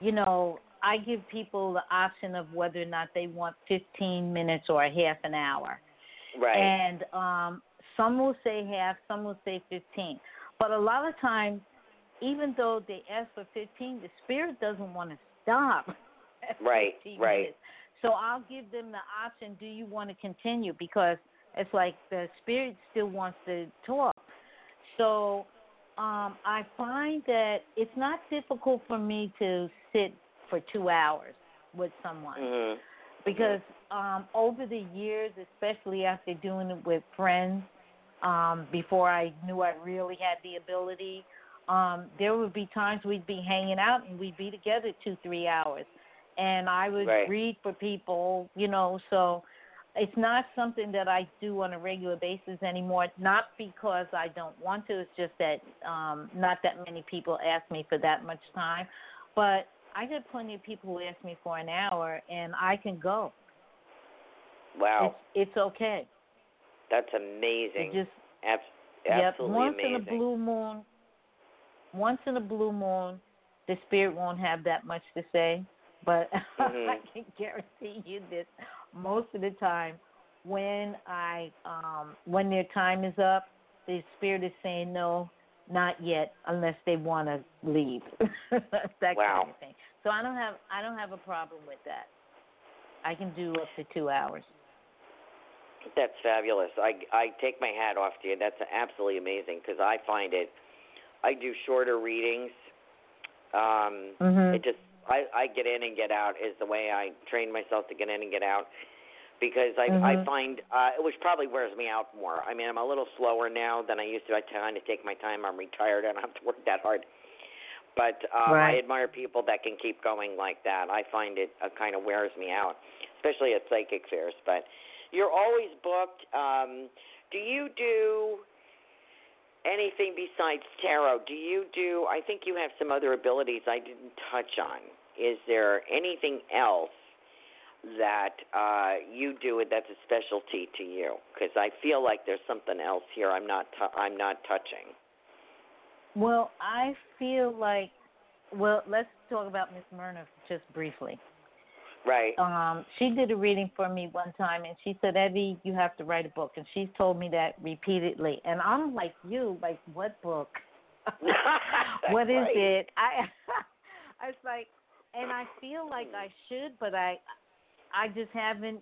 you know, I give people the option of whether or not they want 15 minutes or a half an hour. Right. And um, some will say half, some will say 15. But a lot of times, even though they ask for 15, the spirit doesn't want to stop. (laughs) Right, right. minutes. So I'll give them the option do you want to continue? Because it's like the spirit still wants to talk. So um, I find that it's not difficult for me to sit for two hours with someone Mhm. because um over the years especially after doing it with friends um before i knew i really had the ability um there would be times we'd be hanging out and we'd be together two three hours and i would Right. read for people you know so it's not something that i do on a regular basis anymore not because i don't want to it's just that um not that many people ask me for that much time but I get plenty of people who ask me for an hour, and I can go. Wow, It's it's okay. that's It amazing. just Abs- yep. absolutely Once amazing. in a blue moon, once in a blue moon, the spirit won't have that much to say. But (laughs) I Mhm. can guarantee you this: most of the time, when I um when their time is up, the spirit is saying no, not yet, unless they want to leave. (laughs) that Wow. kind of thing. So I don't have I don't have a problem with that. I can do up to two hours. That's fabulous. I I take my hat off to you. That's absolutely amazing because I find it. I do shorter readings. Um, Mhm. It just I I get in and get out is the way I train myself to get in and get out because I I Mhm. find uh, which probably wears me out more. I mean I'm a little slower now than I used to. I kind of take my time. I'm retired. (laughs) I don't have to work that hard. But um, I admire people that can keep going like that. I find it uh, kind of wears me out, especially at psychic fairs. But you're always booked. Um, do you do anything besides tarot? Do you do? I think you have some other abilities I didn't touch on. Is there anything else that uh, you do that's a specialty to you? Because I feel like there's something else here I'm not I'm not touching. Well, I feel like, well, let's talk about Miss Myrna just briefly. Right. Um, she did a reading for me one time, and she said, "Evie, you have to write a book." And she's told me that repeatedly. And I'm like you, like, what book? (laughs) what is Right. it? I, (laughs) I was like, and I feel like I should, but I, I just haven't.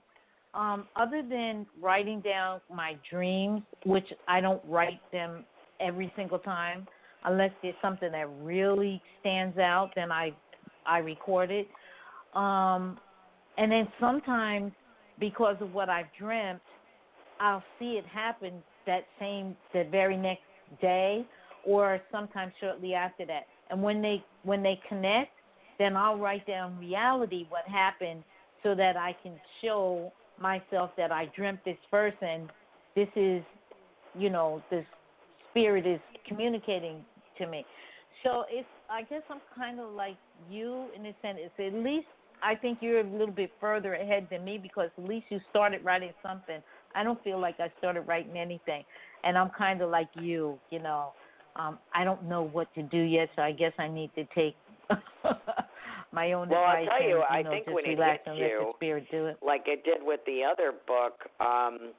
Um, other than writing down my dreams, which I don't write them every single time, unless there's something that really stands out, then I, I record it. Um, and then sometimes, because of what I've dreamt, I'll see it happen that same, the very next day, or sometimes shortly after that. And when they when they connect, then I'll write down reality what happened, so that I can show myself that I dreamt this person. This is, you know, this spirit is communicating to me. So it's I guess I'm kind of like you in a sense. It's at least I think you're a little bit further ahead than me because at least you started writing something. I don't feel like I started writing anything, and I'm kind of like you. You know, um, I don't know what to do yet, so I guess I need to take (laughs) my own well, advice. I'll tell you, and, I know, think just when it relax hits and you, let the spirit do it. like it did with the other book um,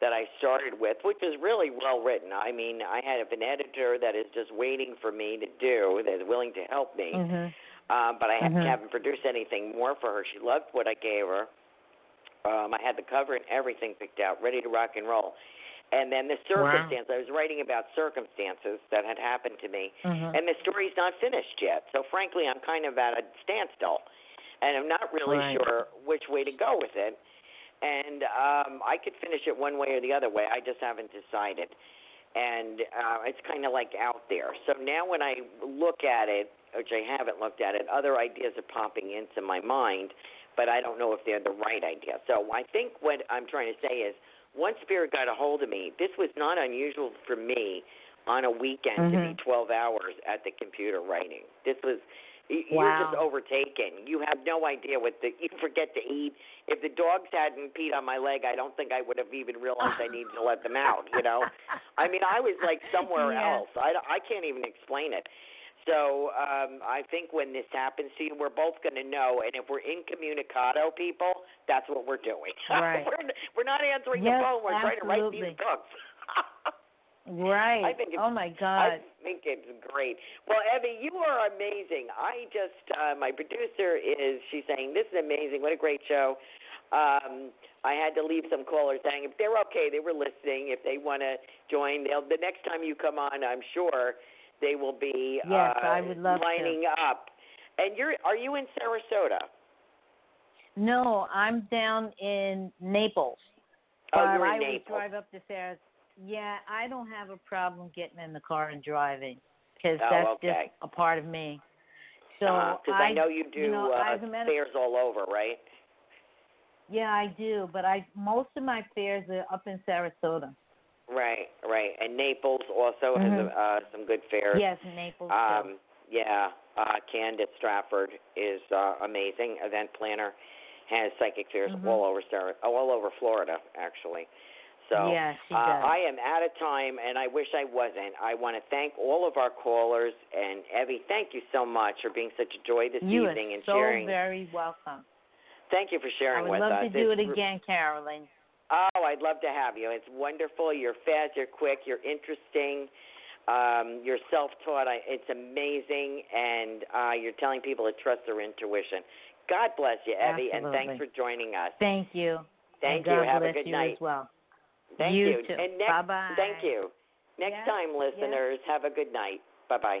that I started with, which was really well written. I mean, I have an editor that is just waiting for me to do, that is willing to help me. Mhm. Um, but I Mhm. haven't produced anything more for her. She loved what I gave her. Um, I had the cover and everything picked out, ready to rock and roll. And then the circumstance, I was writing about circumstances that had happened to me, Mhm. and the story's not finished yet. So frankly, I'm kind of at a standstill, and I'm not really Right. sure which way to go with it. And um, I could finish it one way or the other way. I just haven't decided. And uh, it's kind of like out there. So now when I look at it, which I haven't looked at it, other ideas are popping into my mind, but I don't know if they're the right idea. So I think what I'm trying to say is once Spirit got a hold of me, this was not unusual for me on a weekend to Mhm. be 12 hours at the computer writing. This was you're Wow. just overtaken. You have no idea what the you forget to eat. If the dogs hadn't peed on my leg, I don't think I would have even realized I (laughs) needed to let them out. You know, I mean, I was like somewhere Yeah. else. I I can't even explain it. So um, I think when this happens to you, we're both going to know. And if we're incommunicado people, that's what we're doing. (laughs) Right. we're, we're not answering Yes, the phone. We're trying to write these books. (laughs) Right. I think it's, oh my God. I think it's great. Well, Evie, you are amazing. I just, uh, my producer is, she's saying, this is amazing. What a great show. Um, I had to leave some callers hanging. They're okay. They were listening. If they want to join, they'll, the next time you come on, I'm sure they will be Yes, uh, I would love to. lining up. And you're, are you in Sarasota? No, I'm down in Naples. Oh, but you're in I Naples. drive up to Sarasota. Yeah, I don't have a problem getting in the car and driving because Oh, that's okay. just a part of me. So Because I, know you do know, uh, fairs all over, right? Yeah, I do, but I most of my fairs are up in Sarasota. Right, right. And Naples also has Mhm. uh, some good fairs. Yes, Naples. too. Um, yeah, uh, Candace Stratford is uh, amazing. Event planner has psychic fairs Mhm. all over all over Florida, actually. So Yeah, she uh, does. I am out of time, and I wish I wasn't. I want to thank all of our callers and Evie. Thank you so much for being such a joy this you evening are and so sharing. very welcome. Thank you for sharing with us. I would love us. to do It's it again, Carol Ann. Oh, I'd love to have you. It's wonderful. You're fast. You're quick. You're interesting. Um, you're self-taught. I, it's amazing, and uh, you're telling people to trust their intuition. God bless you, Evie, and thanks for joining us. Thank you. Thank and you. God Have a good you night. as well. Thank You you. too. And next, Bye-bye. Thank you. Next Yes, time, listeners, have a good night. Bye bye.